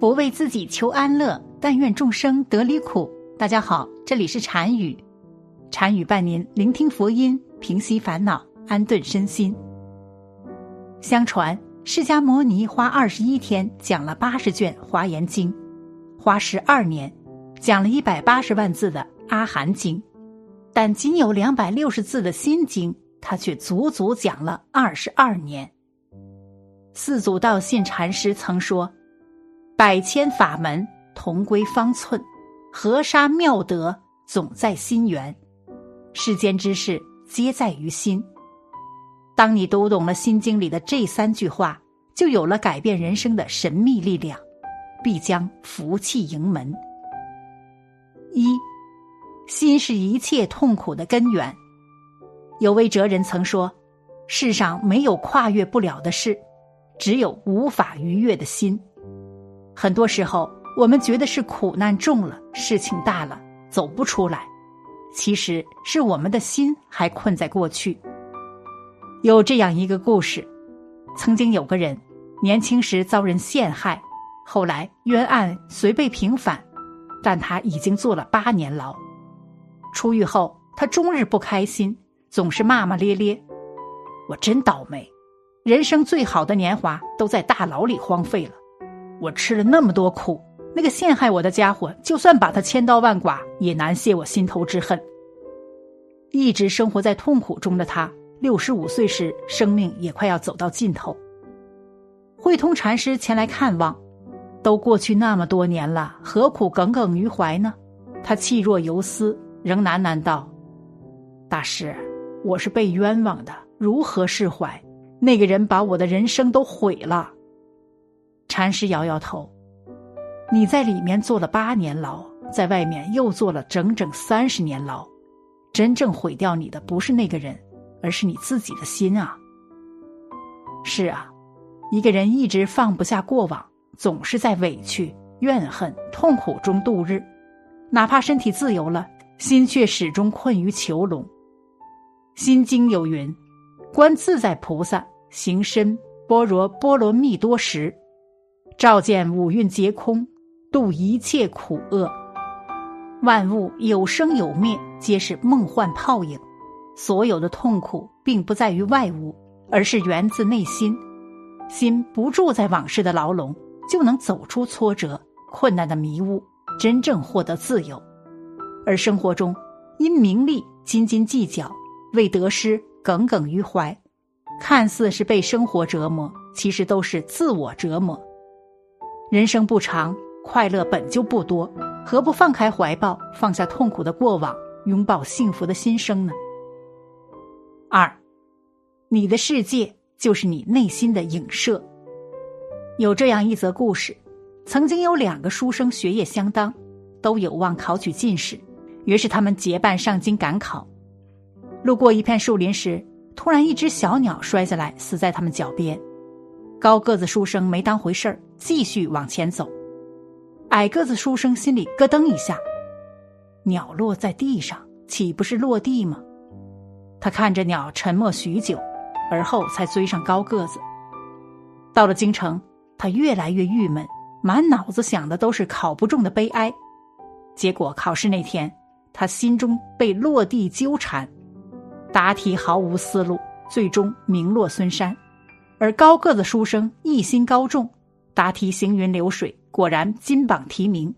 不为自己求安乐，但愿众生得离苦。大家好，这里是禅语，禅语伴您聆听佛音，平息烦恼，安顿身心。相传释迦牟尼花二十一天讲了八十卷华严经，花十二年讲了一百八十万字的阿含经，但仅有两百六十字的心经，他却足足讲了二十二年。四祖道信禅师曾说。百千法门同归方寸，河沙妙德总在心源。世间之事皆在于心。当你读懂了《心经》里的这三句话，就有了改变人生的神秘力量，必将福气盈门。一，心是一切痛苦的根源。有位哲人曾说：“世上没有跨越不了的事，只有无法逾越的心。”很多时候，我们觉得是苦难重了，事情大了，走不出来。其实是我们的心还困在过去。有这样一个故事：曾经有个人年轻时遭人陷害，后来冤案虽被平反，但他已经坐了八年牢。出狱后，他终日不开心，总是骂骂咧咧：“我真倒霉，人生最好的年华都在大牢里荒废了。”我吃了那么多苦，那个陷害我的家伙，就算把他千刀万剐，也难泄我心头之恨。一直生活在痛苦中的他，六十五岁时，生命也快要走到尽头。慧通禅师前来看望，都过去那么多年了，何苦耿耿于怀呢？他气若游丝，仍喃喃道：“大师，我是被冤枉的，如何释怀？那个人把我的人生都毁了。”禅师摇摇头：“你在里面坐了八年牢，在外面又坐了整整三十年牢，真正毁掉你的不是那个人，而是你自己的心啊！是啊，一个人一直放不下过往，总是在委屈、怨恨、痛苦中度日，哪怕身体自由了，心却始终困于囚笼。心经有云：‘观自在菩萨行深般若波罗蜜多时。’”照见五蕴皆空，度一切苦厄。万物有生有灭，皆是梦幻泡影。所有的痛苦，并不在于外物，而是源自内心。心不住在往事的牢笼，就能走出挫折、困难的迷雾，真正获得自由。而生活中，因名利斤斤计较，为得失耿耿于怀，看似是被生活折磨，其实都是自我折磨。人生不长，快乐本就不多，何不放开怀抱，放下痛苦的过往，拥抱幸福的新生呢？二，你的世界就是你内心的影射。有这样一则故事：曾经有两个书生学业相当，都有望考取进士，于是他们结伴上京赶考。路过一片树林时，突然一只小鸟摔下来，死在他们脚边。高个子书生没当回事儿，继续往前走。矮个子书生心里咯噔一下，鸟落在地上，岂不是落地吗？他看着鸟，沉默许久，而后才追上高个子。到了京城，他越来越郁闷，满脑子想的都是考不中的悲哀。结果考试那天，他心中被落地纠缠，答题毫无思路，最终名落孙山。而高个子书生一心高中，答题行云流水，果然金榜题名。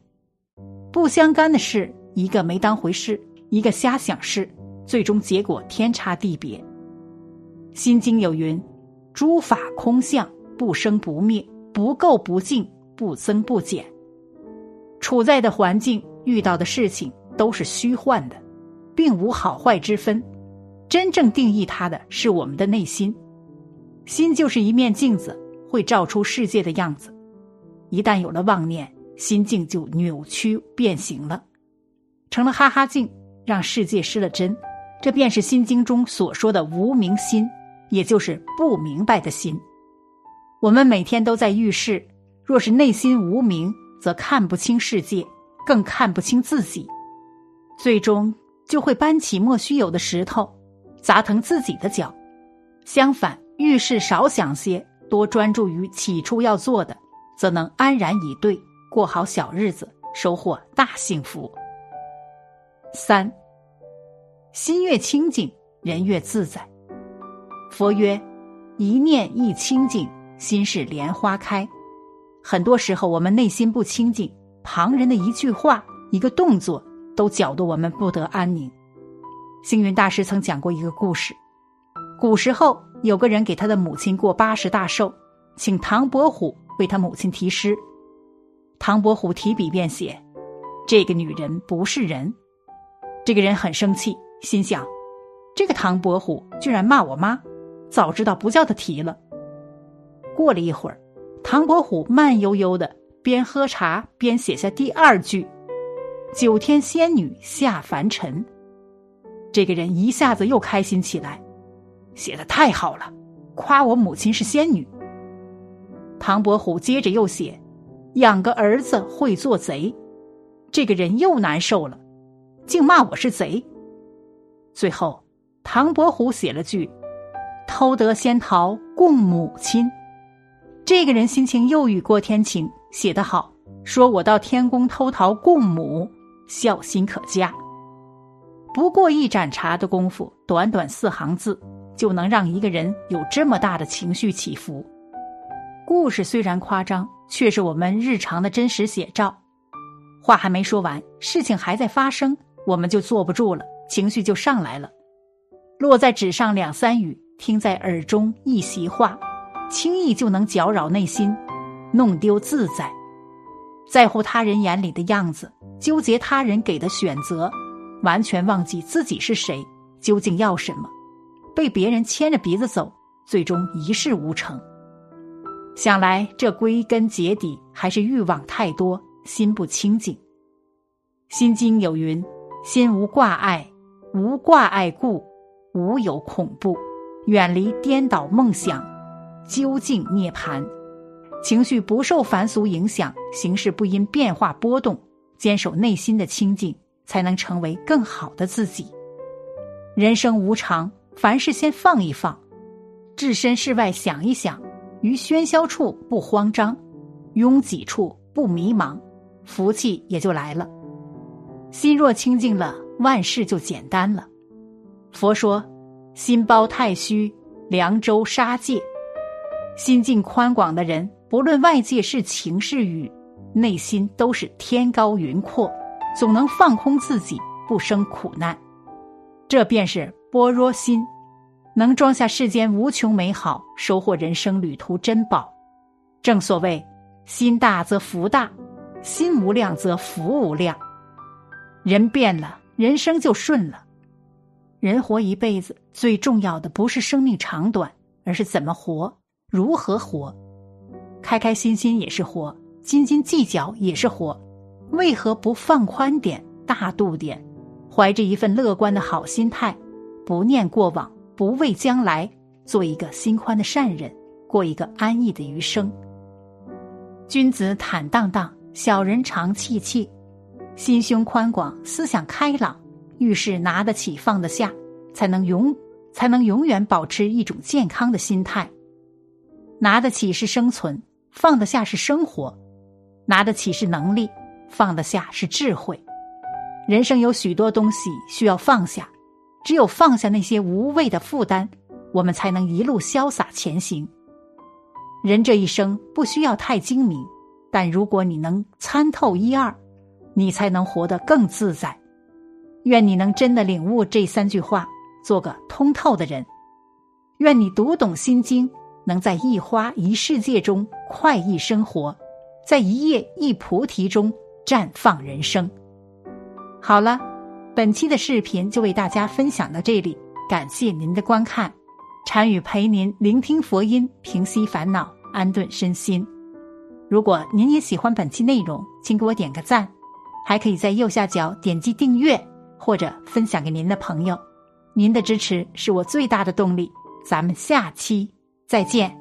不相干的事，一个没当回事，一个瞎想事，最终结果天差地别。心经有云：“诸法空相，不生不灭，不垢不净，不增不减。”处在的环境，遇到的事情都是虚幻的，并无好坏之分。真正定义它的是我们的内心。心就是一面镜子，会照出世界的样子。一旦有了妄念，心境就扭曲变形了，成了哈哈镜，让世界失了真。这便是《心经》中所说的无明心，也就是不明白的心。我们每天都在遇事，若是内心无明，则看不清世界，更看不清自己，最终就会搬起莫须有的石头，砸疼自己的脚。相反。遇事少想些，多专注于起初要做的，则能安然以对，过好小日子，收获大幸福。三，心越清净，人越自在。佛曰：“一念一清净，心是莲花开。”很多时候，我们内心不清净，旁人的一句话、一个动作，都搅得我们不得安宁。星云大师曾讲过一个故事：古时候有个人给他的母亲过八十大寿，请唐伯虎为他母亲题诗。唐伯虎提笔便写：“这个女人不是人。”这个人很生气，心想：“这个唐伯虎居然骂我妈，早知道不叫他提了。”过了一会儿。唐伯虎慢悠悠的边喝茶边写下第二句：“九天仙女下凡尘。”这个人一下子又开心起来，写的太好了，夸我母亲是仙女。唐伯虎接着又写：“养个儿子会做贼。”这个人又难受了，竟骂我是贼。最后，唐伯虎写了句：“偷得仙桃供母亲。”这个人心情又雨过天晴，写得好，说我到天宫偷桃供母，孝心可嘉。不过一盏茶的功夫，短短四行字，就能让一个人有这么大的情绪起伏。故事虽然夸张，却是我们日常的真实写照。话还没说完，事情还在发生，我们就坐不住了，情绪就上来了。落在纸上两三语，听在耳中一席话。轻易就能搅扰内心，弄丢自在，在乎他人眼里的样子，纠结他人给的选择，完全忘记自己是谁，究竟要什么，被别人牵着鼻子走，最终一事无成。想来这归根结底还是欲望太多，心不清净。心经有云：“心无挂碍，无挂碍故，无有恐怖，远离颠倒梦想。”究竟涅槃，情绪不受凡俗影响，形势不因变化波动，坚守内心的清净，才能成为更好的自己。人生无常，凡事先放一放，置身事外想一想，于喧嚣处不慌张，拥挤处不迷茫，福气也就来了。心若清净了，万事就简单了。佛说：“心包太虚，凉州沙界。”心境宽广的人，不论外界是晴是雨，内心都是天高云阔，总能放空自己，不生苦难。这便是般若心，能装下世间无穷美好，收获人生旅途珍宝。正所谓，心大则福大，心无量则福无量。人变了，人生就顺了。人活一辈子，最重要的不是生命长短，而是怎么活。如何活？开开心心也是活，斤斤计较也是活。为何不放宽点、大度点，怀着一份乐观的好心态，不念过往，不畏将来，做一个心宽的善人，过一个安逸的余生？君子坦荡荡，小人常戚戚。心胸宽广，思想开朗，遇事拿得起放得下，才能永才能永远保持一种健康的心态。拿得起是生存，放得下是生活；拿得起是能力，放得下是智慧。人生有许多东西需要放下，只有放下那些无谓的负担，我们才能一路潇洒前行。人这一生不需要太精明，但如果你能参透一二，你才能活得更自在。愿你能真的领悟这三句话，做个通透的人。愿你读懂心经。能在一花一世界中快意生活，在一叶一菩提中绽放人生。好了，本期的视频就为大家分享到这里，感谢您的观看。禅语陪您聆听佛音，平息烦恼，安顿身心。如果您也喜欢本期内容，请给我点个赞，还可以在右下角点击订阅或者分享给您的朋友。您的支持是我最大的动力。咱们下期。再见。